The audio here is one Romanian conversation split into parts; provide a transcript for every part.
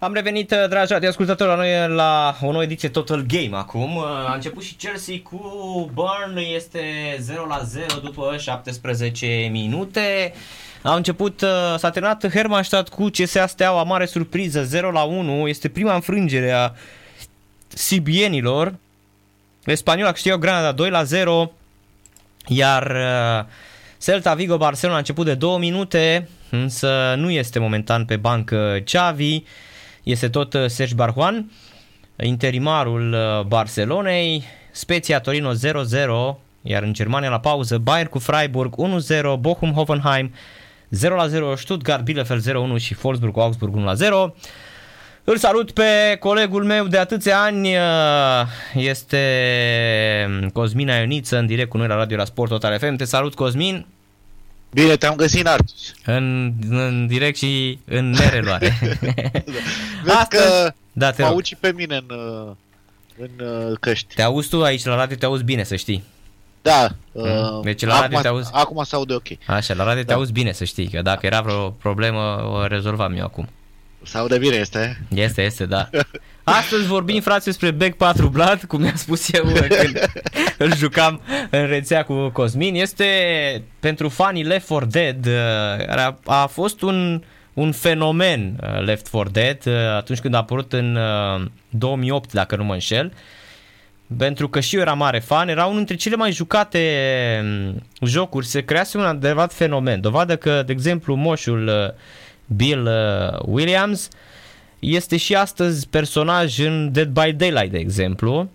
Am revenit, uh, dragi ascultători, la noi la o nouă ediție Total Game acum. Uh, a început și Chelsea cu Burn, este 0 la 0 după 17 minute. A început, uh, s-a terminat Hermannstadt cu CSA Steaua, mare surpriză, 0 la 1. Este prima înfrângere a sibienilor. Spaniola câștigă Granada 2 la 0, iar Celta Vigo Barcelona a început de 2 minute, însă nu este momentan pe bancă Xavi este tot uh, Serge Barjuan, interimarul uh, Barcelonei, Spezia Torino 0-0, iar în Germania la pauză Bayern cu Freiburg 1-0, Bochum Hoffenheim 0-0, Stuttgart Bielefeld 0-1 și Wolfsburg cu Augsburg 1-0. Îl salut pe colegul meu de atâția ani, uh, este Cosmin Ioniță în direct cu noi la Radio la Sport Total FM. Te salut Cosmin! Bine, te-am găsit, Narcis. În, în direct și în nereluare. Vezi Astăzi, că da, te mă auzi pe mine în, în uh, căști. Te auzi tu aici la radio, te auzi bine, să știi. Da. Mm. Uh, deci la acum, radio te auzi... Acum se aude ok. Așa, la radio da. te auzi bine, să știi, că dacă era vreo problemă, o rezolvam eu acum. Se aude bine, este? Este, este, da. Astăzi vorbim, frate, despre Back 4 Blood, cum mi-a spus eu când îl jucam în rețea cu Cosmin. Este pentru fanii Left 4 Dead, uh, a, a fost un, un fenomen uh, Left 4 Dead uh, atunci când a apărut în 2008, dacă nu mă înșel. Pentru că și eu eram mare fan, era unul dintre cele mai jucate um, jocuri, se crease un adevărat fenomen. Dovadă că, de exemplu, moșul Bill Williams uh, este și astăzi personaj în Dead by Daylight, de exemplu,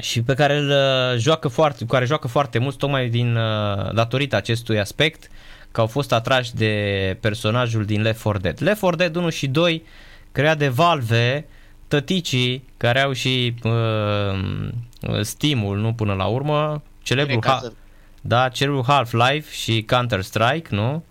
și pe care îl uh, joacă foarte, care joacă foarte mult tocmai din uh, datorită acestui aspect că au fost atrași de personajul din Left 4 Dead. Left 4 Dead 1 și 2 creat de Valve, tăticii care au și uh, Steam-ul, nu până la urmă, celebrul, ha- da, celebrul Half-Life și Counter-Strike, nu?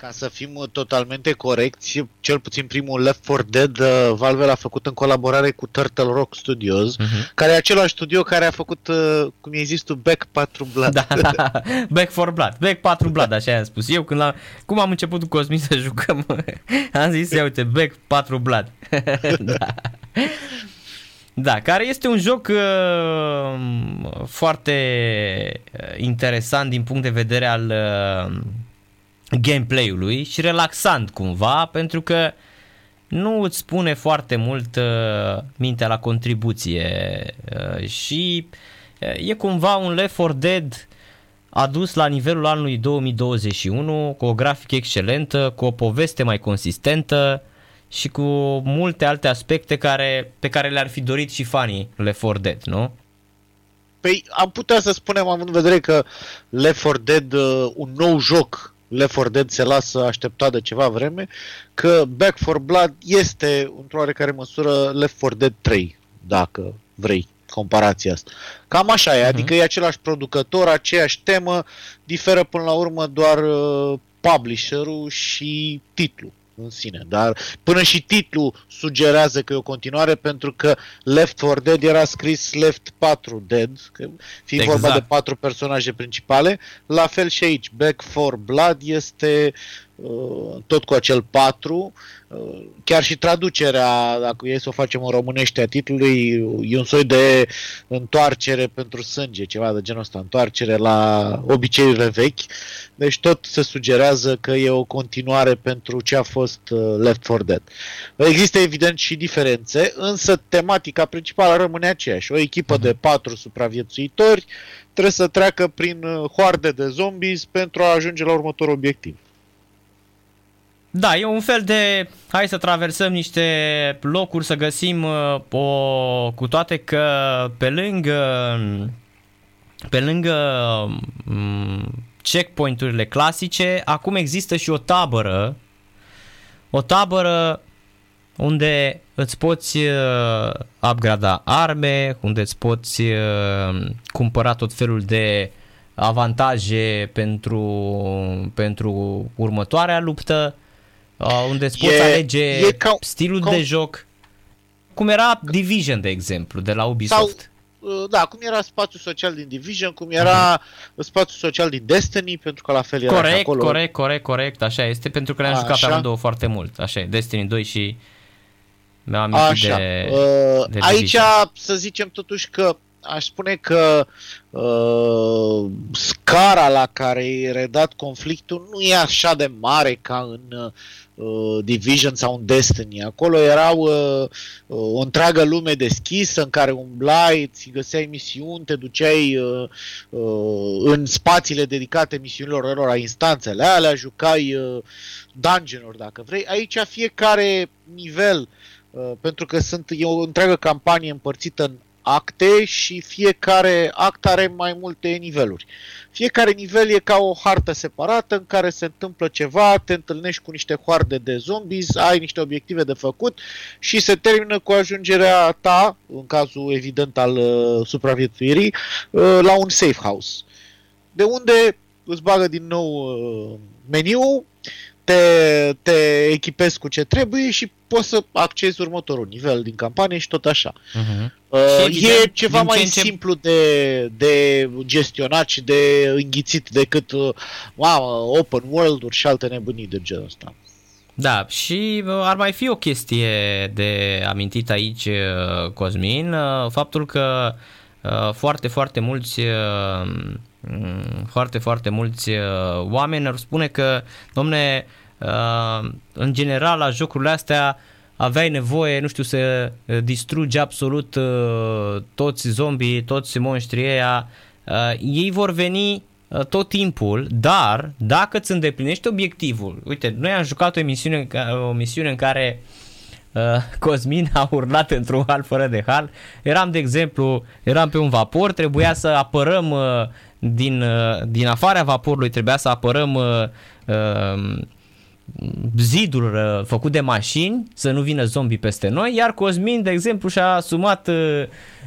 Ca să fim totalmente corecți, cel puțin primul Left 4 Dead uh, Valve l-a făcut în colaborare cu Turtle Rock Studios, uh-huh. care e același studio care a făcut, uh, cum ai zis tu, Back 4 Blood. Da, da, Back 4 Blood, Back 4 Blood, așa am spus. Eu când la, cum am început cu Cosmin să jucăm, am zis, ia uite, Back 4 Blood. da. Da, care este un joc uh, foarte uh, interesant din punct de vedere al uh, gameplay-ului și relaxant cumva, pentru că nu îți spune foarte mult uh, mintea la contribuție uh, și uh, e cumva un Left 4 Dead adus la nivelul anului 2021 cu o grafică excelentă, cu o poveste mai consistentă și cu multe alte aspecte care, pe care le-ar fi dorit și fanii Left 4 Dead, nu? Păi am putea să spunem, având în vedere că Left 4 Dead, uh, un nou joc Left 4 Dead se lasă așteptat de ceva vreme, că Back 4 Blood este, într-o oarecare măsură, Left 4 Dead 3, dacă vrei comparația asta. Cam așa e, uh-huh. adică e același producător, aceeași temă, diferă până la urmă doar uh, publisherul și titlul în sine. Dar până și titlul sugerează că e o continuare pentru că Left 4 Dead era scris Left 4 Dead, fiind exact. vorba de patru personaje principale. La fel și aici, Back 4 Blood este uh, tot cu acel 4 chiar și traducerea, dacă e să o facem în românește a titlului, e un soi de întoarcere pentru sânge, ceva de genul ăsta, întoarcere la obiceiurile vechi. Deci tot se sugerează că e o continuare pentru ce a fost uh, Left 4 Dead. Există evident și diferențe, însă tematica principală rămâne aceeași. O echipă de patru supraviețuitori trebuie să treacă prin uh, hoarde de zombies pentru a ajunge la următorul obiectiv. Da, e un fel de hai să traversăm niște locuri, să găsim uh, o, cu toate că pe lângă pe lângă um, checkpoint-urile clasice, acum există și o tabără o tabără unde îți poți uh, upgrada arme, unde îți poți uh, cumpăra tot felul de avantaje pentru, pentru următoarea luptă. uh, unde îți poți e, alege e ca, stilul ca, de joc. Cum era Division, de exemplu, de la Ubisoft. Sau, uh, da, cum era spațiul social din Division, cum era uh-huh. spațiul social din Destiny, pentru că la fel era Corect, acolo. corect, corect, corect, așa este, pentru că le-am A, jucat pe amândouă foarte mult. Așa e, Destiny 2 și Mi-am Așa. De, uh, de aici să zicem totuși că aș spune că uh, scara la care e redat conflictul nu e așa de mare ca în uh, Division sau în Destiny. Acolo erau uh, o întreagă lume deschisă în care umblai, ți găseai misiuni, te duceai uh, uh, în spațiile dedicate misiunilor lor, instanțele alea, jucai uh, dungeon-uri dacă vrei. Aici fiecare nivel uh, pentru că sunt, e o întreagă campanie împărțită în acte și fiecare act are mai multe niveluri. Fiecare nivel e ca o hartă separată în care se întâmplă ceva, te întâlnești cu niște hoarde de zombies, ai niște obiective de făcut și se termină cu ajungerea ta, în cazul evident al uh, supraviețuirii, uh, la un safe house. De unde îți bagă din nou uh, meniul, te, te echipezi cu ce trebuie și poți să accesi următorul nivel din campanie și tot așa. Uh-huh. Uh, și e ceva mai ce simplu de, de gestionat și de înghițit decât uh, mamă, open world-uri și alte nebunii de genul ăsta. Da, și uh, ar mai fi o chestie de amintit aici, uh, Cosmin, faptul că foarte, foarte mulți Mm, foarte, foarte mulți uh, oameni ar spune că, domne, uh, în general la jocurile astea aveai nevoie, nu știu, să distrugi absolut uh, toți zombii, toți monștrii ăia. Ei vor veni tot timpul, dar dacă îți îndeplinești obiectivul, uite, noi am jucat o emisiune, o misiune în care uh, Cosmin a urlat într-un hal fără de hal. Eram, de exemplu, eram pe un vapor, trebuia să apărăm uh, din, uh, din afara vaporului trebuia să apărăm uh, uh, zidul uh, făcut de mașini, să nu vină zombii peste noi, iar Cosmin, de exemplu, și-a asumat uh,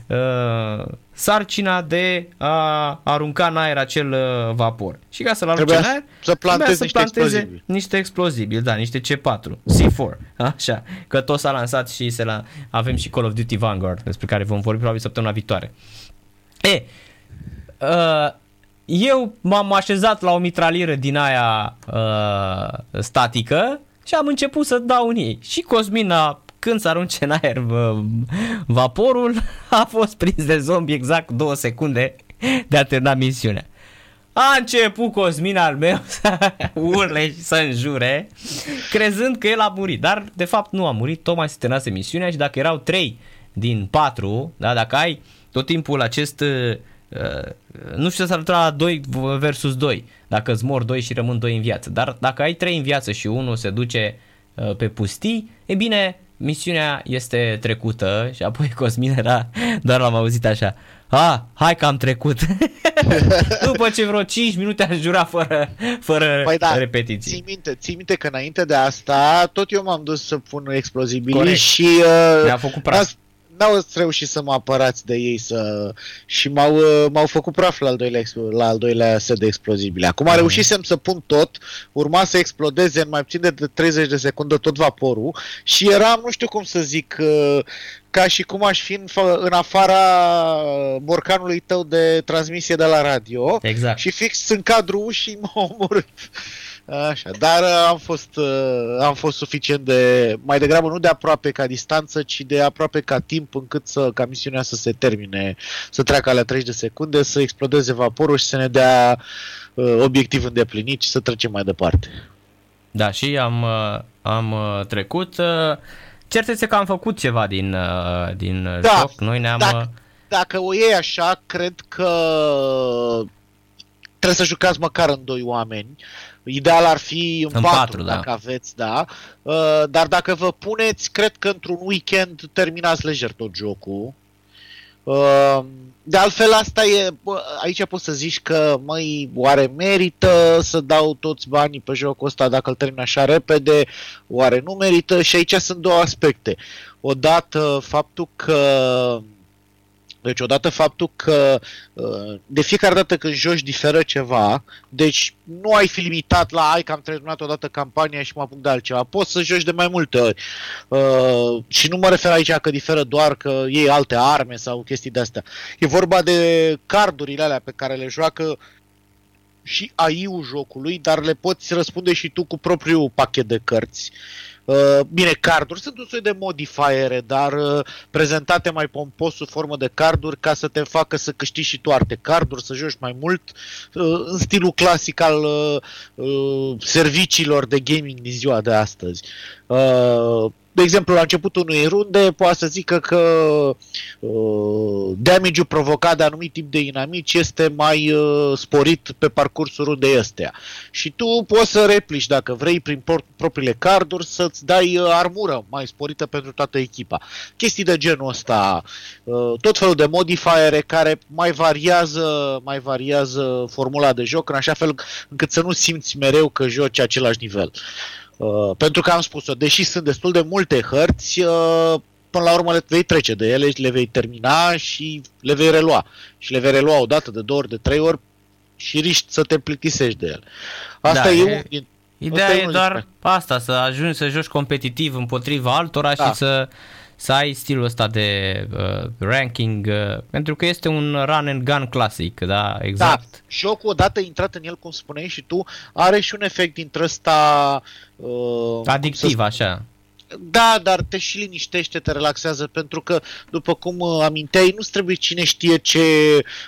uh, sarcina de a arunca în aer acel uh, vapor. Și ca să-l arunce în aer, să planteze, să niște explozibili. niște explozibili, da, niște C4, C4, așa, că tot s-a lansat și se la... avem și Call of Duty Vanguard, despre care vom vorbi probabil săptămâna viitoare. E, uh, eu m-am așezat la o mitralieră din aia uh, statică și am început să dau în ei. Și Cosmina, când s-a arunce în aer uh, vaporul, a fost prins de zombi exact două secunde de a termina misiunea. A început Cosmin al meu să urle și să înjure, crezând că el a murit. Dar, de fapt, nu a murit, tocmai se terminase misiunea și dacă erau trei din patru, da, dacă ai tot timpul acest uh, Uh, nu știu să s-ar la 2 versus 2, dacă îți mor 2 și rămân 2 în viață, dar dacă ai 3 în viață și unul se duce uh, pe pustii, e bine, misiunea este trecută și apoi Cosmin era, doar l-am auzit așa, a, hai că am trecut. După ce vreo 5 minute aș jura fără, fără păi da, repetiții. Ții minte, ții minte că înainte de asta tot eu m-am dus să pun explozibili și uh, Mi-a făcut praf n-au reușit să mă apărați de ei să... și m-au, uh, m-au făcut praf la al doilea, la al doilea set de explozibile. Acum mm. reușisem să pun tot, urma să explodeze în mai puțin de 30 de secunde tot vaporul și eram, nu știu cum să zic, uh, ca și cum aș fi în, în afara borcanului tău de transmisie de la radio exact. și fix în cadrul ușii m-a omorât. Așa, dar uh, am fost, uh, am fost suficient de, mai degrabă nu de aproape ca distanță, ci de aproape ca timp încât să, ca misiunea să se termine, să treacă la 30 de secunde, să explodeze vaporul și să ne dea uh, obiectiv îndeplinit și să trecem mai departe. Da, și am, uh, am uh, trecut. Uh, cert este că am făcut ceva din, uh, din da, joc. Noi ne-am... Dacă, dacă o iei așa, cred că trebuie să jucați măcar în doi oameni. Ideal ar fi în, în patru, patru dacă da. aveți, da. Uh, dar dacă vă puneți, cred că într-un weekend terminați lejer tot jocul. Uh, de altfel, asta e, aici poți să zici că, măi, oare merită să dau toți banii pe jocul ăsta dacă îl termin așa repede, oare nu merită? Și aici sunt două aspecte. Odată, faptul că deci odată faptul că uh, de fiecare dată când joci diferă ceva, deci nu ai fi limitat la ai că am terminat odată campania și mă apuc de altceva. Poți să joci de mai multe ori. Uh, și nu mă refer aici că diferă doar că iei alte arme sau chestii de astea. E vorba de cardurile alea pe care le joacă și AI-ul jocului, dar le poți răspunde și tu cu propriul pachet de cărți. Uh, bine, carduri. Sunt un soi de modifiere, dar uh, prezentate mai pompos sub formă de carduri ca să te facă să câștigi și tu arte. Carduri, să joci mai mult uh, în stilul clasic al serviciilor de gaming din ziua de astăzi de exemplu, la începutul unei runde poate să zică că uh, damage-ul provocat de anumit tip de inamici este mai uh, sporit pe parcursul rundei astea. Și tu poți să replici, dacă vrei, prin propriile carduri, să-ți dai uh, armură mai sporită pentru toată echipa. Chestii de genul ăsta, uh, tot felul de modifiere care mai variază, mai variază formula de joc, în așa fel încât să nu simți mereu că joci același nivel. Uh, pentru că am spus-o, deși sunt destul de multe hărți, uh, până la urmă le vei trece de ele, le vei termina și le vei relua. Și le vei relua o dată, de două ori, de trei ori și riști să te plictisești de el. Asta da, e, e un din... Ideea e doar dintre... asta, să ajungi să joci competitiv împotriva altora da. și să, să ai stilul ăsta de uh, ranking, uh, pentru că este un run and gun clasic, da, exact. Da, jocul odată intrat în el, cum spuneai și tu, are și un efect dintre ăsta Uh, Adictiv, așa. Da, dar te și liniștește, te relaxează, pentru că, după cum uh, aminteai, nu trebuie cine știe ce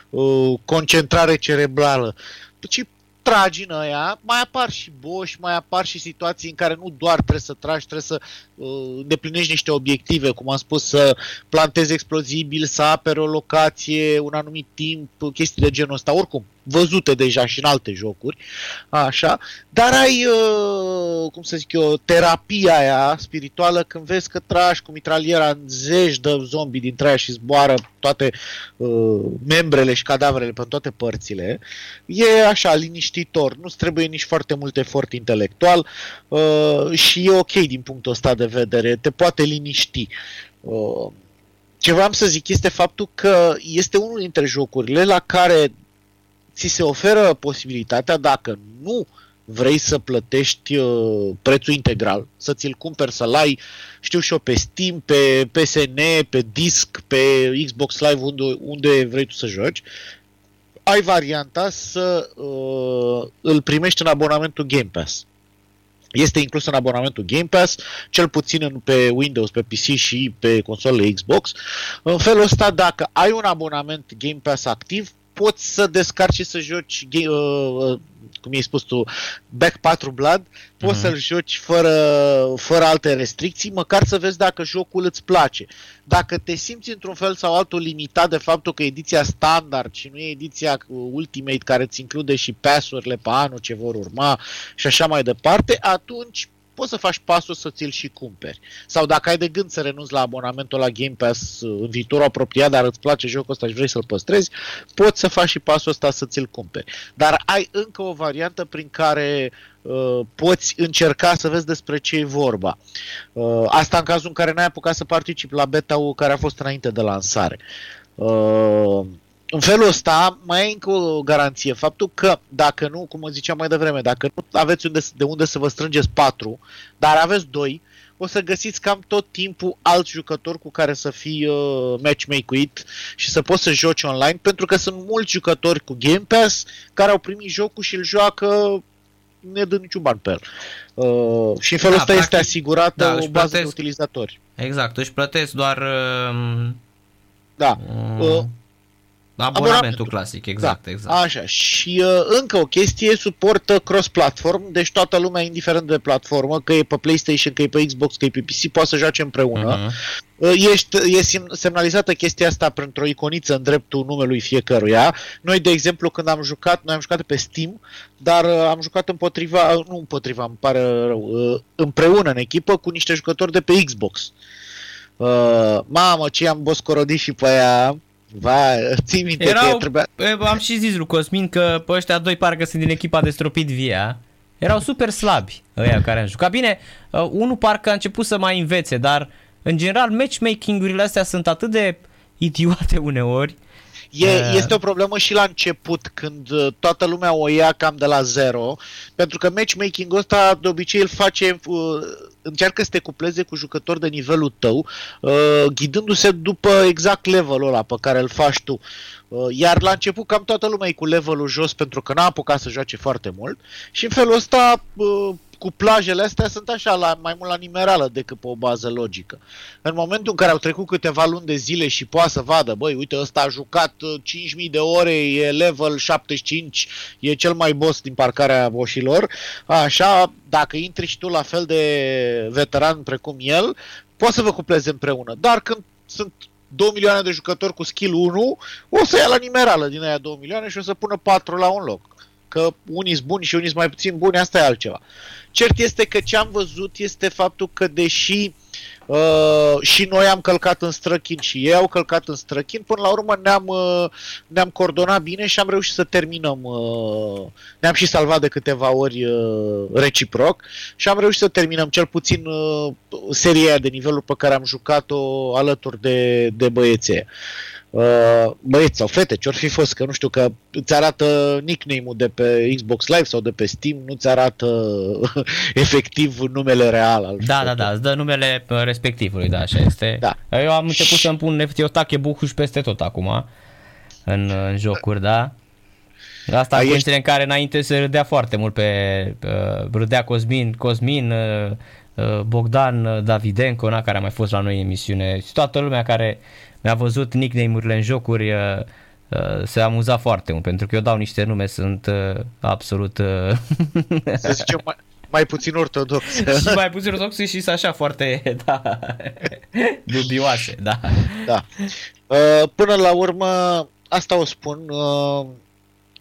uh, concentrare cerebrală, ci tragi în aia, mai apar și boși, mai apar și situații în care nu doar trebuie să tragi, trebuie să uh, îndeplinești niște obiective, cum am spus, să plantezi explozibil, să apere o locație un anumit timp, chestii de genul ăsta. Oricum, văzute deja și în alte jocuri, așa, dar ai, uh, cum să zic eu, terapia aia spirituală când vezi că tragi cu mitraliera în zeci de zombi dintre aia și zboară toate uh, membrele și cadavrele pe toate părțile, e așa, liniștitor, nu trebuie nici foarte mult efort intelectual uh, și e ok din punctul ăsta de vedere, te poate liniști. Uh, ce vreau să zic este faptul că este unul dintre jocurile la care ți se oferă posibilitatea, dacă nu vrei să plătești uh, prețul integral, să ți-l cumperi, să-l ai, știu și eu, pe Steam, pe PSN, pe disc, pe Xbox Live, unde, unde vrei tu să joci, ai varianta să uh, îl primești în abonamentul Game Pass. Este inclus în abonamentul Game Pass, cel puțin pe Windows, pe PC și pe consolele Xbox. În felul ăsta, dacă ai un abonament Game Pass activ, poți să descarci și să joci, uh, uh, cum ai spus tu, Back 4 Blood, poți uh-huh. să-l joci fără, fără alte restricții, măcar să vezi dacă jocul îți place. Dacă te simți într-un fel sau altul limitat de faptul că ediția standard și nu e ediția Ultimate care îți include și pass-urile pe anul ce vor urma și așa mai departe, atunci poți să faci pasul să ți-l și cumperi. Sau dacă ai de gând să renunți la abonamentul la Game Pass în viitorul apropiat, dar îți place jocul ăsta și vrei să-l păstrezi, poți să faci și pasul ăsta să ți-l cumperi. Dar ai încă o variantă prin care uh, poți încerca să vezi despre ce e vorba. Uh, asta în cazul în care n-ai apucat să participi la beta-ul care a fost înainte de lansare. Uh, în felul ăsta mai e încă o garanție. Faptul că dacă nu, cum ziceam mai devreme, dacă nu aveți unde, de unde să vă strângeți patru, dar aveți doi, o să găsiți cam tot timpul alți jucători cu care să fii uh, matchmake-uit și să poți să joci online, pentru că sunt mulți jucători cu Game Pass care au primit jocul și îl joacă ne dă niciun ban pe el. Uh, și în felul da, ăsta practic, este asigurată da, o bază plătesc, de utilizatori. Exact, își plătesc doar uh, da. Uh, Abonamentul, abonamentul clasic, exact, da. exact. Așa. Și uh, încă o chestie, suportă cross-platform, deci toată lumea, indiferent de platformă, că e pe PlayStation, că e pe Xbox, că e pe PC, poate să joace împreună. Uh-huh. Uh, ești, e semnalizată chestia asta printr-o iconiță în dreptul numelui fiecăruia. Noi, de exemplu, când am jucat, noi am jucat pe Steam, dar uh, am jucat împotriva, uh, nu împotriva, îmi pare rău, uh, împreună în echipă cu niște jucători de pe Xbox. Uh, mamă, ce am boscorodit și pe aia Va, ții minte Erau, că trebuia... Am și zis lui Cosmin că pe ăștia doi parcă sunt din echipa de stropit via. Erau super slabi ăia care am jucat. Bine, uh, unul parcă a început să mai învețe, dar în general matchmaking-urile astea sunt atât de idiote uneori E, uh. Este o problemă și la început, când uh, toată lumea o ia cam de la zero, pentru că matchmaking-ul ăsta de obicei îl face, uh, încearcă să te cupleze cu jucători de nivelul tău, uh, ghidându-se după exact levelul ăla pe care îl faci tu. Uh, iar la început cam toată lumea e cu levelul jos pentru că n-a apucat să joace foarte mult și în felul ăsta uh, cu plajele astea sunt așa la, mai mult la nimerală decât pe o bază logică. În momentul în care au trecut câteva luni de zile și poate să vadă, băi, uite, ăsta a jucat 5.000 de ore, e level 75, e cel mai boss din parcarea boșilor, așa, dacă intri și tu la fel de veteran precum el, poți să vă cupleze împreună. Dar când sunt 2 milioane de jucători cu skill 1, o să ia la nimerală din aia 2 milioane și o să pună 4 la un loc. Că unii sunt buni și unii sunt mai puțin buni, asta e altceva. Cert este că ce am văzut este faptul că deși Uh, și noi am călcat în străchin și ei au călcat în străchin. Până la urmă ne-am, uh, ne-am coordonat bine și am reușit să terminăm. Uh, ne-am și salvat de câteva ori uh, reciproc și am reușit să terminăm cel puțin uh, seria de nivelul pe care am jucat-o alături de, de băieții. Uh, băieți sau fete, ce-or fi fost, că nu știu, că îți arată nickname-ul de pe Xbox Live sau de pe Steam, nu ți arată efectiv numele real al Da, da, da, îți dă numele respectivului, da, așa este. Da. Eu am început să-mi pun Tache Buhuș peste tot acum, în, în jocuri, da. Asta în ești... în care înainte se râdea foarte mult pe, uh, râdea Cosmin, Cosmin, uh, uh, Bogdan Davidenko, na, care a mai fost la noi în emisiune și toată lumea care mi-a văzut nickname-urile în jocuri, uh, uh, se amuza foarte mult, pentru că eu dau niște nume, sunt uh, absolut... Să zicem mai, mai puțin ortodoxe. și mai puțin ortodoxe și așa foarte, da, dubioase, da. Da. Până la urmă, asta o spun,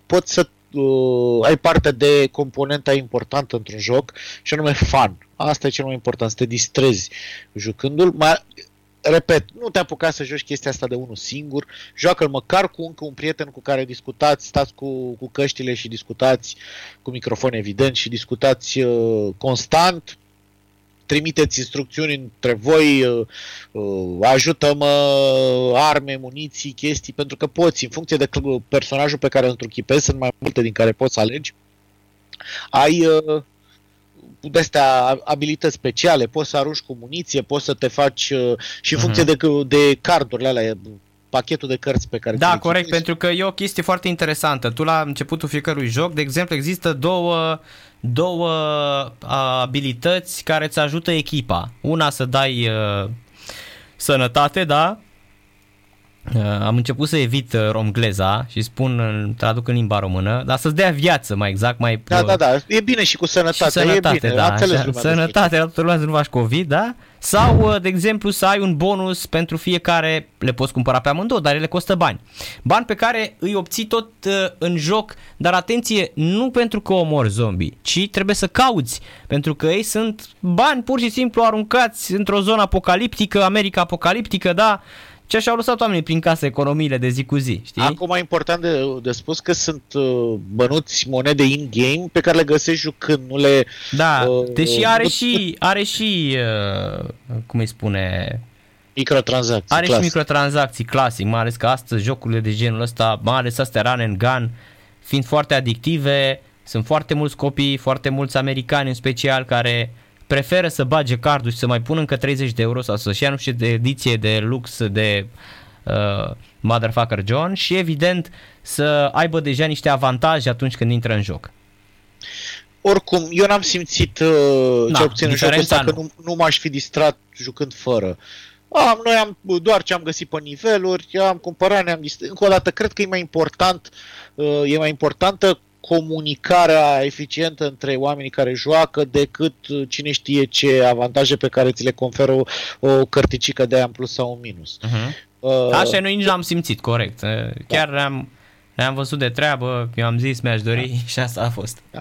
poți să ai parte de componenta importantă într-un joc și anume fun. Asta e cel mai important, să te distrezi jucându-l. Mai, repet, nu te apuca să joci chestia asta de unul singur, joacă-l măcar cu încă un prieten cu care discutați, stați cu, cu căștile și discutați cu microfon evident și discutați uh, constant, trimiteți instrucțiuni între voi, uh, uh, ajută-mă, arme, muniții, chestii, pentru că poți, în funcție de personajul pe care îl întruchipezi, sunt mai multe din care poți alegi, ai uh, de-astea abilități speciale, poți să arunci cu muniție, poți să te faci uh, și în uh-huh. funcție de, de cardurile alea, pachetul de cărți pe care Da, corect, citești. pentru că e o chestie foarte interesantă. Tu la începutul fiecărui joc, de exemplu, există două două abilități care îți ajută echipa. Una să dai uh, sănătate, da, Uh, am început să evit uh, romgleza și spun, traduc în limba română, dar să-ți dea viață mai exact, mai... Da, da, da, e bine și cu sănătate, și sănătate e bine, da, așa, sănătate, la toată lumea să nu faci COVID, da? Sau, uh, de exemplu, să ai un bonus pentru fiecare, le poți cumpăra pe amândouă, dar ele costă bani. Bani pe care îi obții tot în joc, dar atenție, nu pentru că omori zombie, ci trebuie să cauți, pentru că ei sunt bani pur și simplu aruncați într-o zonă apocaliptică, America apocaliptică, da? Ce așa au lăsat oamenii prin casă economiile de zi cu zi, știi? Acum e important de, de spus că sunt uh, bănuți monede in-game pe care le găsești jucând, nu le... Da, uh, deși are uh, și, are și uh, cum îi spune... Microtransacții, Are clasic. și microtransacții clasic, mai ales că astăzi jocurile de genul ăsta, mai ales astea run and gun, fiind foarte adictive, sunt foarte mulți copii, foarte mulți americani în special, care preferă să bage cardul și să mai pună încă 30 de euro sau să-și ia nu știu de ediție de lux de uh, Motherfucker John și evident să aibă deja niște avantaje atunci când intră în joc. Oricum, eu n-am simțit uh, cel puțin în jocul ăsta că nu, nu m-aș fi distrat jucând fără. Am, noi am doar ce am găsit pe niveluri, am cumpărat, ne-am distrat. Încă o dată, cred că e mai important, uh, e mai importantă comunicarea eficientă între oamenii care joacă decât uh, cine știe ce avantaje pe care ți le conferă o, o cărticică de aia în plus sau un minus. Uh-huh. Uh, Așa noi nici n-am simțit, corect. Uh, chiar da. ne-am, ne-am văzut de treabă, eu am zis, mi-aș dori da. și asta a fost. Da.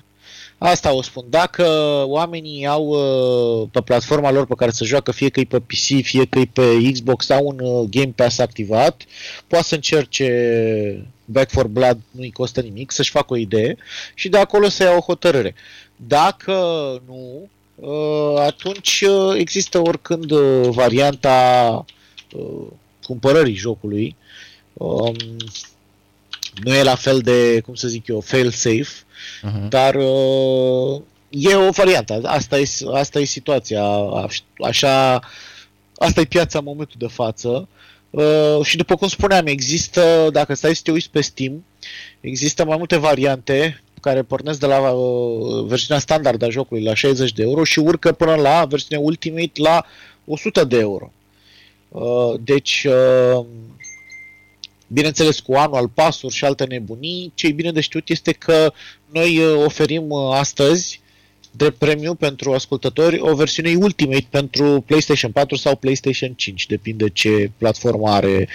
Asta o spun. Dacă oamenii au uh, pe platforma lor pe care să joacă, fie că e pe PC, fie că e pe Xbox, au un uh, Game Pass activat, poate să încerce Back for Blood, nu-i costă nimic, să-și facă o idee și de acolo să ia o hotărâre. Dacă nu, uh, atunci există oricând varianta cumpărării jocului. Um, nu e la fel de, cum să zic eu, fail-safe, uh-huh. dar uh, e o variantă. Asta e, asta e situația. Așa, asta e piața în momentul de față. Uh, și după cum spuneam, există, dacă stai să te uiți pe Steam, există mai multe variante care pornesc de la uh, versiunea standard a jocului la 60 de euro și urcă până la versiunea Ultimate la 100 de euro. Uh, deci, uh, bineînțeles cu anul al pasuri și alte nebunii, ce e bine de știut este că noi uh, oferim uh, astăzi de premiu pentru ascultători o versiune Ultimate pentru PlayStation 4 sau PlayStation 5, depinde ce platformă are,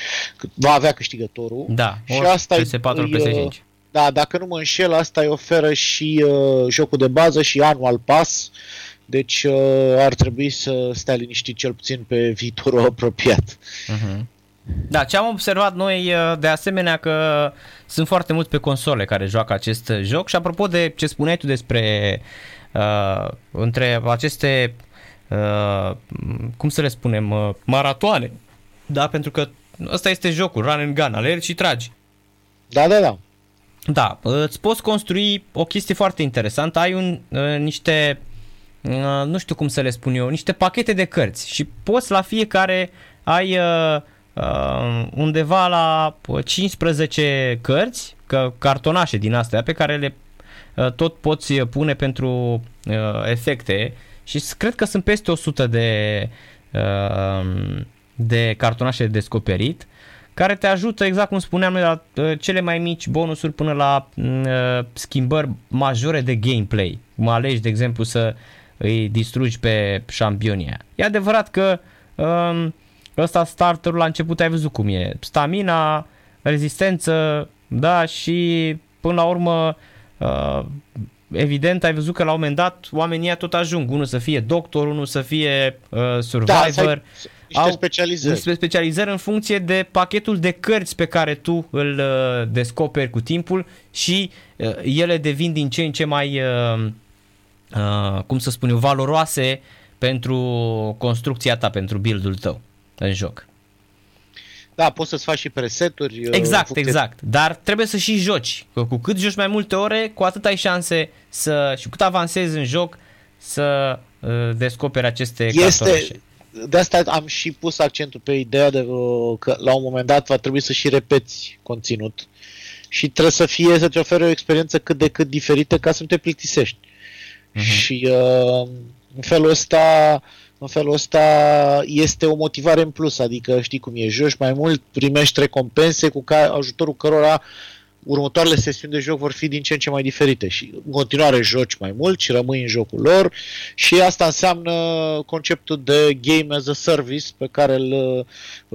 va avea câștigătorul. Da, și asta PS4 îi, PS5. Uh, da, dacă nu mă înșel, asta îi oferă și uh, jocul de bază și anual pass, deci uh, ar trebui să stea liniștit cel puțin pe viitorul apropiat. Uh-huh. Da, ce am observat noi uh, de asemenea că sunt foarte mulți pe console care joacă acest joc și apropo de ce spuneai tu despre uh, între aceste uh, cum să le spunem, uh, maratoane, da, pentru că ăsta este jocul, run and gun, alergi și tragi. Da, da, da. Da, îți poți construi o chestie foarte interesantă, ai un, uh, niște, uh, nu știu cum să le spun eu, niște pachete de cărți și poți la fiecare ai uh, uh, undeva la 15 cărți, că, cartonașe din astea pe care le uh, tot poți pune pentru uh, efecte și cred că sunt peste 100 de, uh, de cartonașe de descoperit care te ajută, exact cum spuneam noi, la uh, cele mai mici bonusuri până la uh, schimbări majore de gameplay. Mă alegi, de exemplu, să îi distrugi pe șampionia. E adevărat că um, ăsta starterul la început ai văzut cum e. Stamina, rezistență, da, și până la urmă uh, evident ai văzut că la un moment dat oamenii tot ajung. Unul să fie doctor, unul să fie uh, survivor. Da, niște au specializări. specializări în funcție de pachetul de cărți pe care tu îl uh, descoperi cu timpul și uh, ele devin din ce în ce mai, uh, uh, cum să spun eu, valoroase pentru construcția ta, pentru build-ul tău în joc. Da, poți să-ți faci și preseturi. Uh, exact, funcție... exact. Dar trebuie să și joci. Că cu cât joci mai multe ore, cu atât ai șanse să, și cât avansezi în joc, să uh, descoperi aceste este, cartonașe de asta am și pus accentul pe ideea de uh, că la un moment dat va trebui să și repeți conținut și trebuie să fie, să-ți ofere o experiență cât de cât diferită ca să nu te plictisești. Uh-huh. Și uh, în felul ăsta în felul ăsta este o motivare în plus, adică știi cum e, joci mai mult, primești recompense cu care, ajutorul cărora următoarele sesiuni de joc vor fi din ce în ce mai diferite și în continuare joci mai mult și rămâi în jocul lor și asta înseamnă conceptul de game as a service pe care îl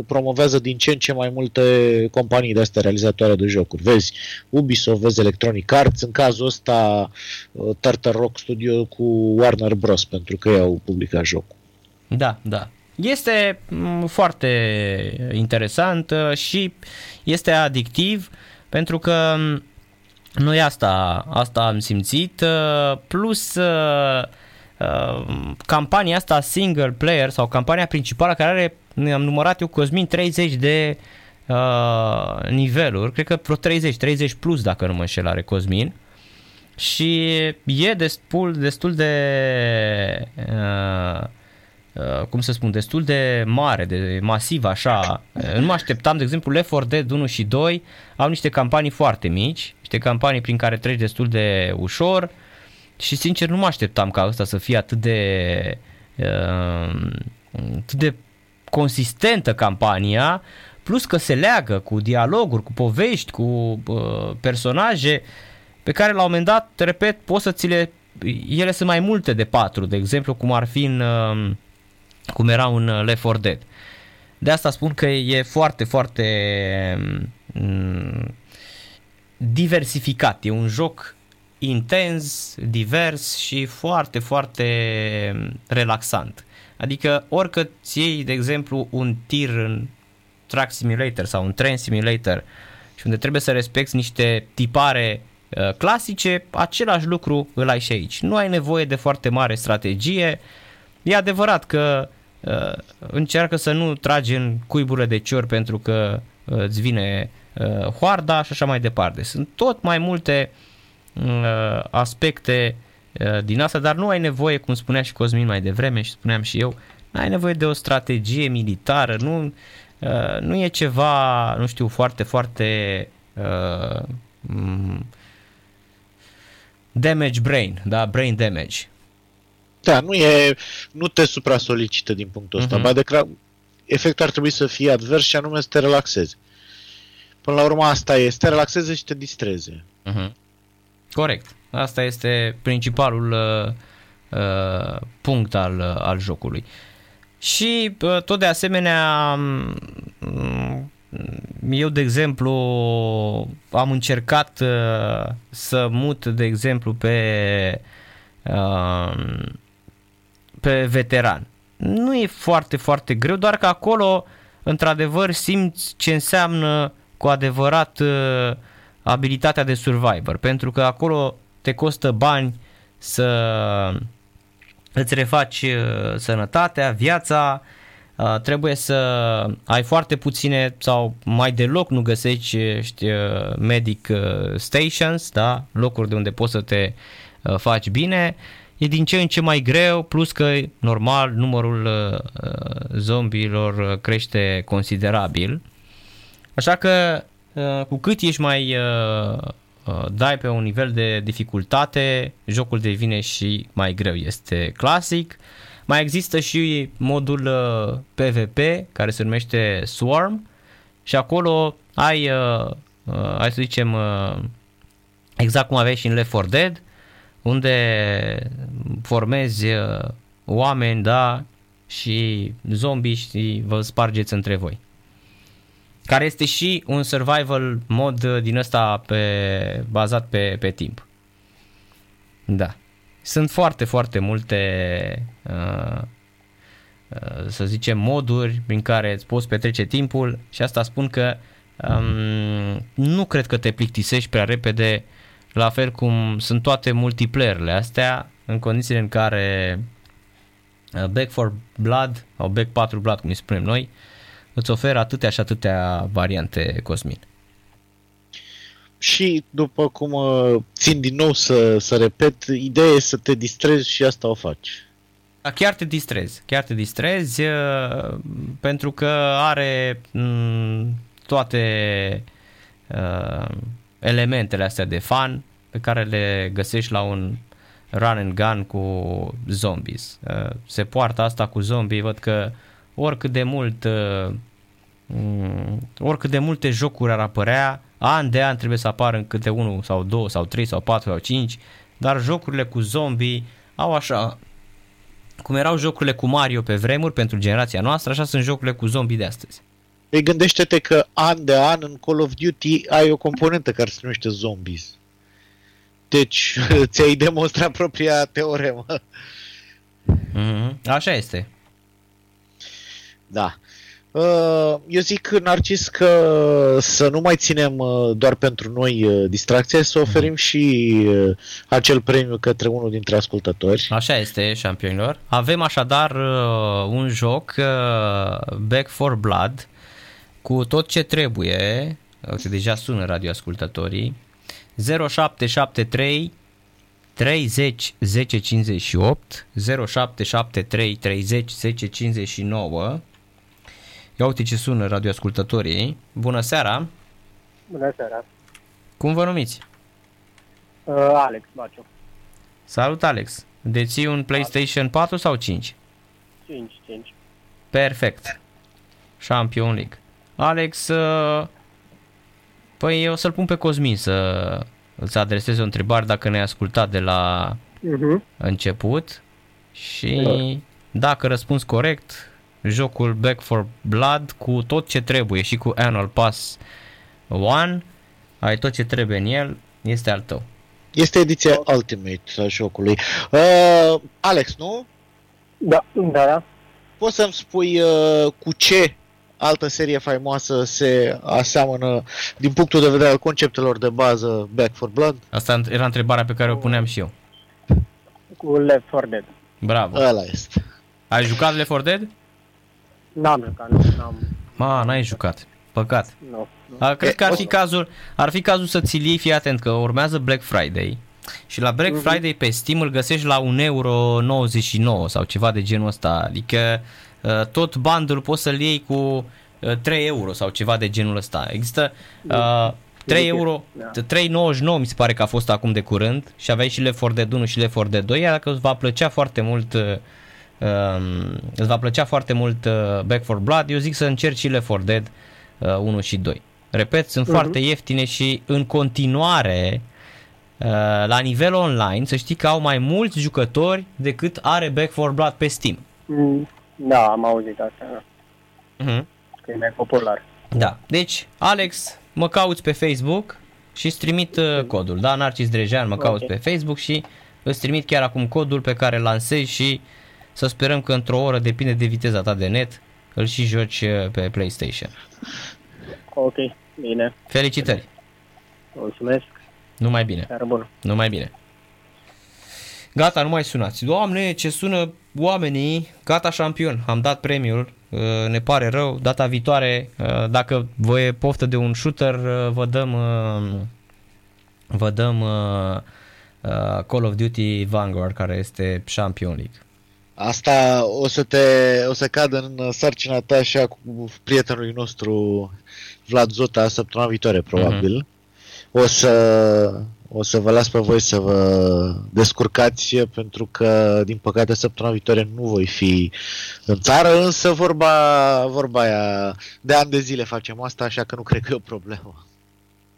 promovează din ce în ce mai multe companii de astea realizatoare de jocuri. Vezi Ubisoft, vezi Electronic Arts, în cazul ăsta uh, Tartar Rock Studio cu Warner Bros. pentru că ei au publicat jocul. Da, da. Este mm, foarte interesant uh, și este adictiv pentru că noi asta, asta am simțit, uh, plus uh, uh, campania asta single player sau campania principală care are, am numărat eu Cosmin 30 de uh, niveluri, cred că vreo 30, 30 plus dacă nu mă înșel are Cosmin. Și e destul, destul de uh, Uh, cum să spun, destul de mare, de masiv așa. Uh, nu mă așteptam, de exemplu, Left 4 Dead 1 și 2 au niște campanii foarte mici, niște campanii prin care treci destul de ușor și sincer nu mă așteptam ca asta să fie atât de uh, atât de consistentă campania, plus că se leagă cu dialoguri, cu povești, cu uh, personaje pe care la un moment dat, repet, poți să ți le ele sunt mai multe de patru, de exemplu, cum ar fi în uh, cum era un uh, Left 4 Dead. De asta spun că e foarte, foarte mm, diversificat. E un joc intens, divers și foarte, foarte relaxant. Adică oricât iei, de exemplu, un tir în Track Simulator sau un Train Simulator și unde trebuie să respecti niște tipare uh, clasice, același lucru îl ai și aici. Nu ai nevoie de foarte mare strategie. E adevărat că Uh, încearcă să nu tragi în cuiburile de cior pentru că uh, îți vine uh, hoarda și așa mai departe. Sunt tot mai multe uh, aspecte uh, din asta, dar nu ai nevoie, cum spunea și Cosmin mai devreme și spuneam și eu, nu ai nevoie de o strategie militară, nu, uh, nu e ceva, nu știu, foarte, foarte uh, damage brain, da, brain damage. Da, nu e, nu te supra-solicită din punctul ăsta, uh-huh. ba de efectul ar trebui să fie advers și anume să te relaxezi. Până la urmă asta e, să te relaxeze și te distreze. Uh-huh. Corect. Asta este principalul uh, uh, punct al, uh, al jocului. Și uh, tot de asemenea, um, eu de exemplu am încercat uh, să mut de exemplu pe uh, pe veteran. Nu e foarte, foarte greu, doar că acolo într-adevăr simți ce înseamnă cu adevărat uh, abilitatea de survivor, pentru că acolo te costă bani să îți refaci uh, sănătatea, viața, uh, trebuie să ai foarte puține sau mai deloc nu găsești medic stations, da? locuri de unde poți să te faci bine e din ce în ce mai greu, plus că, normal, numărul uh, zombiilor crește considerabil. Așa că, uh, cu cât ești mai uh, uh, dai pe un nivel de dificultate, jocul devine și mai greu. Este clasic. Mai există și modul uh, PvP, care se numește Swarm, și acolo ai, uh, uh, hai să zicem, uh, exact cum aveai și în Left 4 Dead, unde formezi uh, oameni, da, și zombie și vă spargeți între voi. Care este și un survival mod uh, din ăsta pe, bazat pe, pe timp. Da. Sunt foarte, foarte multe uh, uh, să zicem moduri prin care îți poți petrece timpul și asta spun că um, nu cred că te plictisești prea repede uh, la fel cum sunt toate multiplayerele astea, în condițiile în care uh, Back for Blood sau Back 4 Blood, cum îi spunem noi, îți oferă atâtea și atâtea variante Cosmin. Și după cum uh, țin din nou să, să repet, ideea e să te distrezi și asta o faci. Da, chiar te distrezi, chiar te distrezi uh, pentru că are m- mm, toate uh, elementele astea de fan pe care le găsești la un run and gun cu zombies. Uh, se poartă asta cu zombie, văd că oricât de mult uh, mm, oricât de multe jocuri ar apărea, an de an trebuie să apară în câte unul sau două sau trei sau patru sau cinci, dar jocurile cu zombie au așa cum erau jocurile cu Mario pe vremuri pentru generația noastră, așa sunt jocurile cu zombie de astăzi. Ei, gândește-te că an de an în Call of Duty ai o componentă care se numește zombies. Deci ți-ai demonstrat propria teoremă. Mm-hmm. Așa este. Da. Uh, eu zic, Narcis, că să nu mai ținem uh, doar pentru noi uh, distracția, să oferim mm-hmm. și acel premiu către unul dintre ascultători. Așa este, șampionilor. Avem așadar un joc, Back for Blood, cu tot ce trebuie, uite, deja sună radioascultătorii, 0773 30 10 58 0773 30 10 59 Ia uite ce sună radioascultătorii. Bună seara! Bună seara! Cum vă numiți? Uh, Alex Baciu. Salut Alex! Deții un PlayStation 4 sau 5? 5, 5. Perfect. Champion League. Alex, uh, păi eu o să-l pun pe Cosmin să îți adreseze o întrebare dacă ne-ai ascultat de la uh-huh. început și da. dacă răspuns corect, jocul Back for Blood cu tot ce trebuie și cu Annual Pass 1, ai tot ce trebuie în el, este al tău. Este ediția Ultimate a jocului. Uh, Alex, nu? Da, da, da. Poți să-mi spui uh, cu ce altă serie faimoasă se aseamănă din punctul de vedere al conceptelor de bază Back for Blood? Asta era întrebarea pe care o puneam și eu. Cu Left 4 Dead. Bravo. Ăla este. Ai jucat Left 4 Dead? N-am jucat, nu, n-am. Ma, n-ai jucat. Păcat. Nu. nu. A, cred E, că ar o fi să- cazul, ar fi cazul să ți-l iei, fii atent că urmează Black Friday și la Black Friday pe Steam îl găsești la 1,99 euro sau ceva de genul ăsta, adică uh, tot bundle poți să-l iei cu uh, 3 euro sau ceva de genul ăsta. Există uh, 3 euro, Da. 3,99 mi se pare că a fost acum de curând și aveai și Left 4 Dead 1 și Left 4 Dead 2, iar dacă îți va plăcea foarte mult uh, um, îți va plăcea foarte mult uh, Back 4 Blood, eu zic să încerci și Left 4 Dead uh, 1 și 2. Repet, sunt Mhm. foarte ieftine și în continuare uh, la nivel online să știi că au mai mulți jucători decât are Back 4 Blood pe Steam. Mm, Da, am auzit asta, da. Uh-huh. că e mai popular. Da. Deci, Alex, mă cauți pe Facebook și îți trimit uh, codul. Da, Narcis Drejean, mă cauți Ok. pe Facebook și îți trimit chiar acum codul pe care îl lansezi și să sperăm că într-o oră, depinde de viteza ta de net, îl și joci uh, pe PlayStation. Ok, bine. Felicitări! Mulțumesc. Numai bine! Seară bună. Numai bine! Gata, nu mai sunați. Doamne, ce sună oamenii. Gata, șampion. Am dat premiul. Uh, Ne pare rău. Data viitoare, uh, dacă vă e poftă de un shooter, uh, vă dăm uh, vă dăm uh, uh, Call of Duty Vanguard, care este Champion League. Asta o să te o să cadă în sarcina ta așa cu prietenului nostru Vlad Zota săptămâna viitoare probabil. O să o să vă las pe voi să vă descurcați pentru că din păcate săptămâna viitoare nu voi fi în țară, însă vorba vorba aia de ani de zile facem asta, așa că nu cred că e o problemă.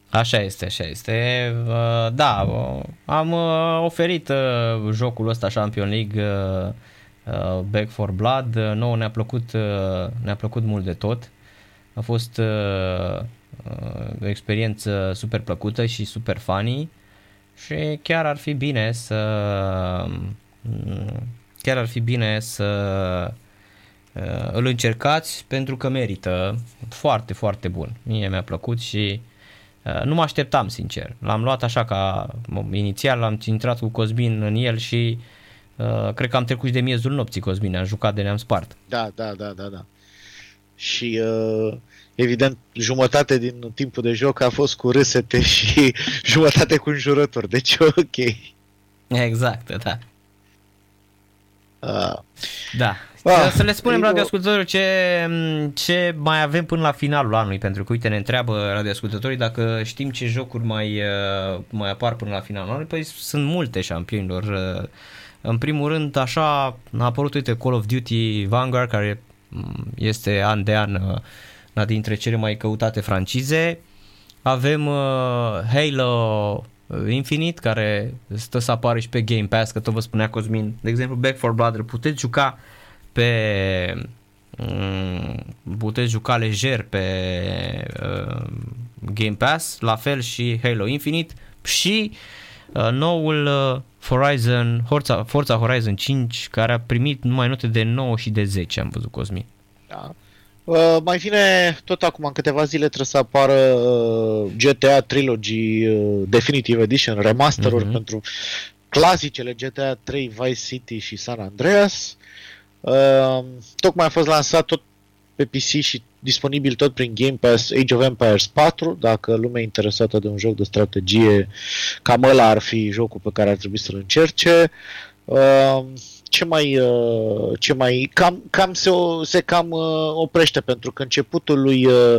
Așa este, așa este. Uh, Da, uh, am uh, oferit uh, jocul ăsta Champion League uh, uh, Back for Blood. Uh, Nouă ne-a plăcut, uh, ne-a plăcut mult de tot. A fost uh, uh, o experiență super plăcută și super funny și chiar ar fi bine să mm, chiar ar fi bine să uh, îl încercați pentru că merită foarte, foarte bun. Mie mi-a plăcut și uh, nu mă așteptam, sincer. L-am luat așa ca m- inițial, l-am intrat cu Cosmin în el și uh, cred că am trecut și de miezul nopții Cosmin, am jucat de ne-am spart. Da, da, da, da, da. Și uh, evident, jumătate din timpul de joc a fost cu râsete și jumătate cu înjurători, deci ok. Exact, da. Uh, Da. Ah, să le spunem eu- radioascultătorilor ce, ce mai avem până la finalul anului, pentru că uite ne întreabă radioascultătorii dacă știm ce jocuri mai, uh, mai apar până la finalul anului. Păi sunt multe șampionilor. Uh, În primul rând, așa a apărut, uite, Call of Duty Vanguard, care mm, este an de an uh, una dintre cele mai căutate francize. Avem uh, Halo Infinite, care stă să apară și pe Game Pass, că tot vă spunea Cosmin. De exemplu, Back 4 Blood îl puteți juca pe mm, puteți juca lejer pe uh, Game Pass, la fel și Halo Infinite și uh, noul uh, Horizon, Forza, Forza Horizon 5 care a primit numai note de 9 și de 10 am văzut Cosmin. da. Uh, mai vine tot acum în câteva zile trebuie să apară uh, GTA Trilogy uh, Definitive Edition, remasteruri Mhm. pentru clasicele GTA 3, Vice City și San Andreas. Uh, tocmai a fost lansat tot pe PC și disponibil tot prin Game Pass Age of Empires 4, dacă lumea e interesată de un joc de strategie, cam ăla ar fi jocul pe care ar trebui să-l încerce. Uh, ce mai, uh, ce mai cam, cam se, o- se cam uh, oprește pentru că începutul lui uh,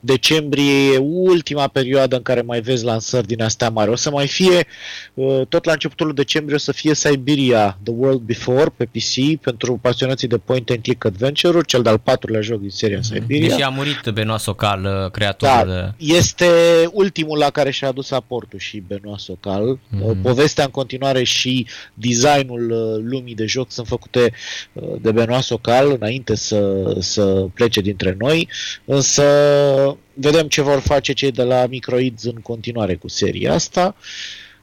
decembrie e ultima perioadă în care mai vezi lansări din astea mari. O să mai fie uh, tot la începutul lui decembrie o să fie Siberia The World Before pe PC pentru pasionații de point and click adventure-uri, cel de-al patrulea joc din seria Siberia. Deși a murit Benoît Socal, uh, creatorul Da, de... este ultimul la care și-a adus aportul și Benoît Socal. Mhm. Povestea în continuare și designul uh, lumii de joc sunt făcute uh, de Benoît Socal înainte să, să plece dintre noi, însă vedem ce vor face cei de la Microids în continuare cu seria asta.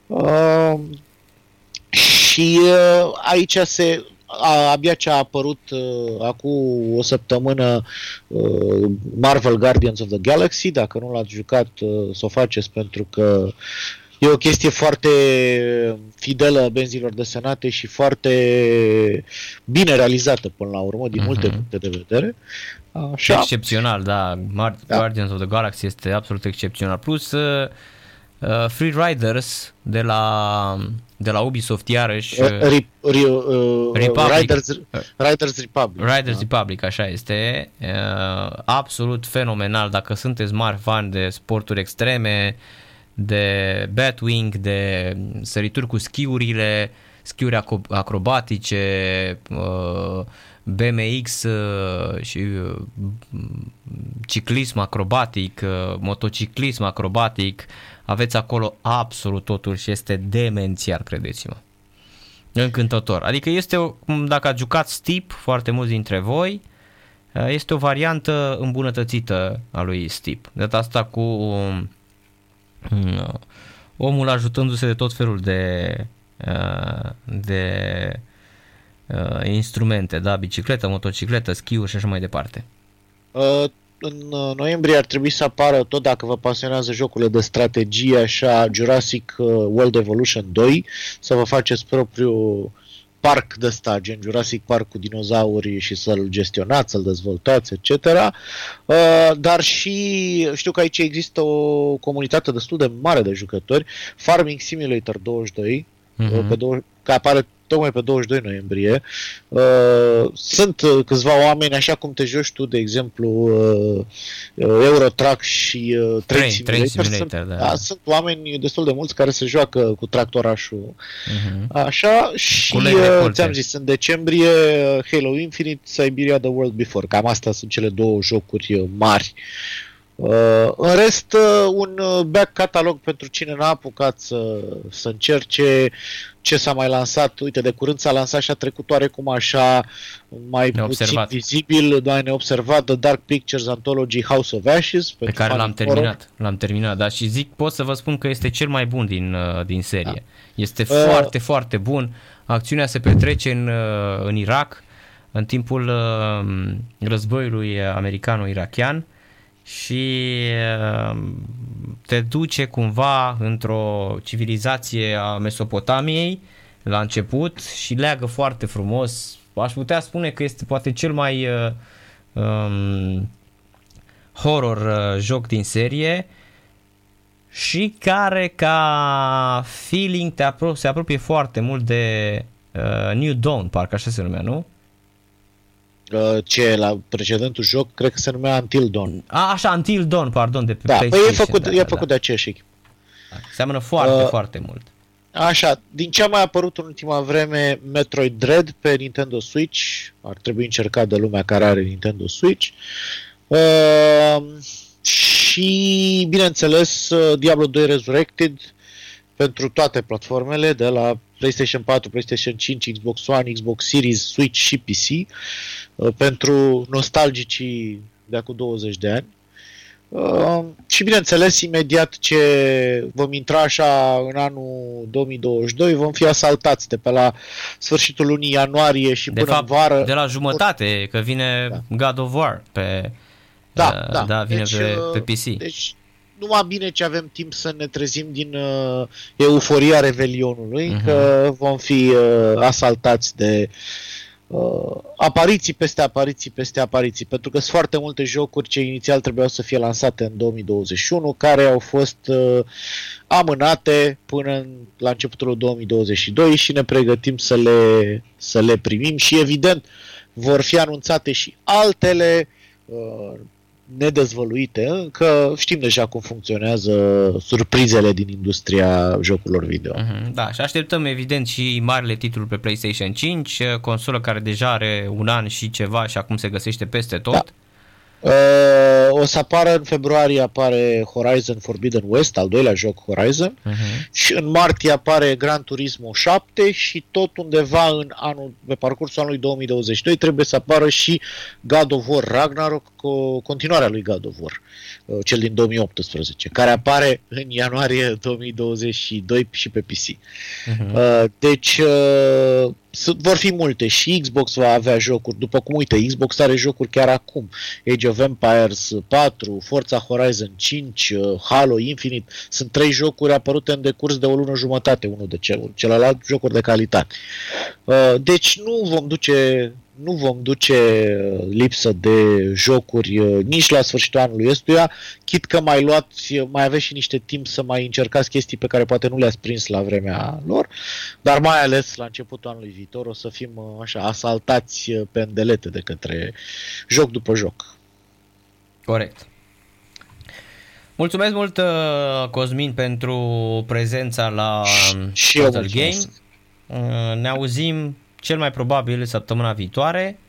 Uh, și uh, aici se a, abia ce a apărut uh, acum o săptămână uh, Marvel Guardians of the Galaxy, dacă nu l-ați jucat uh, să o faceți pentru că e o chestie foarte fidelă benzilor desenate și foarte bine realizată până la urmă, din Mhm. multe puncte de vedere. Așa. Excepțional, da. Mar- Da. Guardians of the Galaxy este absolut excepțional. Plus uh, uh, Free Riders de la, de la Ubisoft iarăși. Uh, uh, Re, re, uh, Republic. Riders, Riders Republic. Riders Republic, așa este. Uh, absolut fenomenal. Dacă sunteți mari fan de sporturi extreme, de Batwing, de sărituri cu schiurile, schiuri aco- acrobatice, uh, BMX uh, și uh, ciclism acrobatic, uh, motociclism acrobatic, aveți acolo absolut totul și este demențial, credeți-mă. Încântător. Adică este, o- cum dacă ați jucat Steep, foarte mulți dintre voi, uh, este o variantă îmbunătățită a lui Steep. De data asta cu um, uh, omul ajutându-se de tot felul de, uh, de uh, instrumente, da, bicicletă, motocicletă, schiuri și așa mai departe. Uh, în uh, noiembrie ar trebui să apară, tot dacă vă pasionează jocurile de strategie, așa, Jurassic uh, World Evolution 2, să vă faceți propriul parc de ăsta, gen Jurassic Park cu dinozauri și să-l gestionați, să-l dezvoltați, etc. Uh, Dar și știu că aici există o comunitate destul de mare de jucători, Farming Simulator 22, Mhm. pe două, care apare tocmai pe 22 noiembrie. Uh, sunt uh, câțiva oameni, așa cum te joci tu, de exemplu, uh, uh, Eurotrack și uh, Train, Train- Train Simulator. Simulator, sunt, da. sunt oameni destul de mulți care se joacă cu tractorașul Mhm. Așa, și le uh, recolte. ți-am zis, în decembrie uh, Halo Infinite, Siberia The World Before. Cam astea sunt cele două jocuri uh, mari. Uh, în rest, uh, un uh, back catalog pentru cine n-a apucat să, să încerce ce s-a mai lansat. Uite, de curând s-a lansat și a trecut oarecum așa mai puțin Neobservat. vizibil, doar neobservat, The Dark Pictures Anthology House of Ashes. Pe care l-am terminat, l-am terminat, da, și zic, pot să vă spun că este cel mai bun din, uh, din serie. Este Uh. foarte, foarte bun. Acțiunea se petrece în, uh, în Irak, în timpul uh, războiului americano-irachian și uh, te duce cumva într-o civilizație a Mesopotamiei la început și leagă foarte frumos. Aș putea spune că este poate cel mai uh, um, horror uh, joc din serie și care ca feeling te apro- se apropie foarte mult de uh, New Dawn, parcă așa se numea, nu? Uh, ce, la precedentul joc, cred că se numea Until Dawn. A, așa, Until Dawn, pardon, de pe Da, păi PlayStation. e făcut, da, e da, făcut da. de aceeași echipă. Seamănă foarte, Uh, foarte mult. Așa, din ce a mai apărut în ultima vreme Metroid Dread pe Nintendo Switch, ar trebui încercat de lumea care are Nintendo Switch. Uh, și, bineînțeles, uh, Diablo 2 Resurrected pentru toate platformele, de la PlayStation 4, PlayStation 5, Xbox One, Xbox Series, Switch și PC, uh, pentru nostalgicii de acum 20 de ani. Uh, și bineînțeles, imediat ce vom intra așa în anul 2022, vom fi asaltați de pe la sfârșitul lunii ianuarie și De până fapt, în vară. de la jumătate, că vine God of War pe... Da, uh, da. da vine Deci, pe, uh, pe PC. Deci, numai bine ce avem timp să ne trezim din uh, euforia Revelionului, Mhm. uh-huh. că vom fi uh, asaltați de uh, apariții peste apariții peste apariții, pentru că sunt foarte multe jocuri ce inițial trebuiau să fie lansate în 2021, care au fost uh, amânate până în, la începutul 2022 și ne pregătim să le, să le primim și evident vor fi anunțate și altele uh, nedezvăluite, încă știm deja cum funcționează surprizele din industria jocurilor video. Mhm, Da, și așteptăm evident și marile titluri pe PlayStation 5, uh, consolă care deja are un an și ceva și acum se găsește peste tot. Da. Uh, o să apară în februarie apare Horizon Forbidden West, al doilea joc Horizon, Mhm. și în martie apare Gran Turismo 7 și tot undeva în anul, pe parcursul anului 2022 trebuie să apară și God of War Ragnarok, cu continuarea lui God of War, uh, cel din 2018, care apare în ianuarie 2022 și pe PC. Mhm. Uh, Deci uh, sunt- vor fi multe și Xbox va avea jocuri, după cum uite, Xbox are jocuri chiar acum. Age of Empires, Battlefield 4, Forza Horizon 5, uh, Halo Infinite. Sunt trei jocuri apărute în decurs de o lună jumătate, unul de cel, celălalt jocuri de calitate. Uh, deci nu vom duce nu vom duce uh, lipsă de jocuri uh, nici la sfârșitul anului ăstuia, chit că mai luați, mai aveți și niște timp să mai încercați chestii pe care poate nu le-ați prins la vremea lor, dar mai ales la începutul anului viitor o să fim uh, așa asaltați pe îndelete de către joc după joc. Corect. Mulțumesc mult, Cosmin, pentru prezența la și Total Game. Ne auzim cel mai probabil săptămâna viitoare.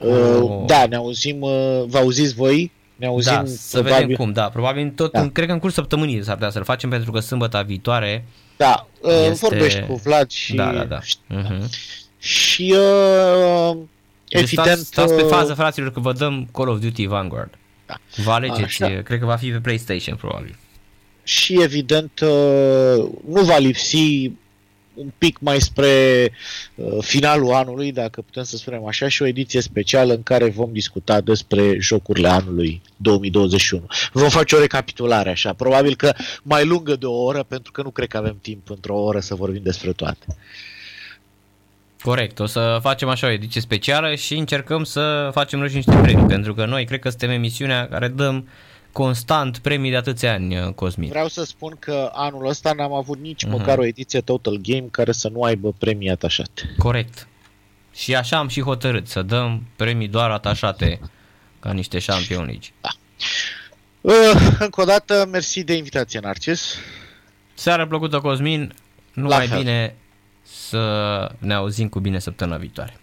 Uh, Da, ne auzim, uh, vă auziți voi? Ne auzim da, să probabil... vedem cum, da. Probabil tot, da. În, cred că în curs săptămânii s-ar putea să-l facem pentru că sâmbătă viitoare Da, uh, este... vorbești cu Vlad și... Da, da, da. Uh-huh. Și uh, deci evident... Stați, stați pe uh, fază, fraților, că vă dăm Call of Duty Vanguard. Da. Vă alegeți, Așa. cred că va fi pe PlayStation, probabil. Și evident uh, nu va lipsi un pic mai spre uh, finalul anului, dacă putem să spunem așa, și o ediție specială în care vom discuta despre jocurile anului 2021. Vom face o recapitulare așa, probabil că mai lungă de o oră, pentru că nu cred că avem timp într-o oră să vorbim despre toate. Corect, o să facem așa o ediție specială și încercăm să facem noi și niște premii, pentru că noi cred că suntem emisiunea care dăm constant premii de atâția ani, uh, Cosmin. Vreau să spun că anul ăsta n-am avut nici uh-huh. măcar o ediție Total Game care să nu aibă premii atașate. Corect. Și așa am și hotărât, să dăm premii doar atașate ca niște șampionici. Da. Uh, încă o dată, mersi de invitație, Narcis. Seara plăcută, Cosmin. Numai bine să ne auzim cu bine săptămâna viitoare.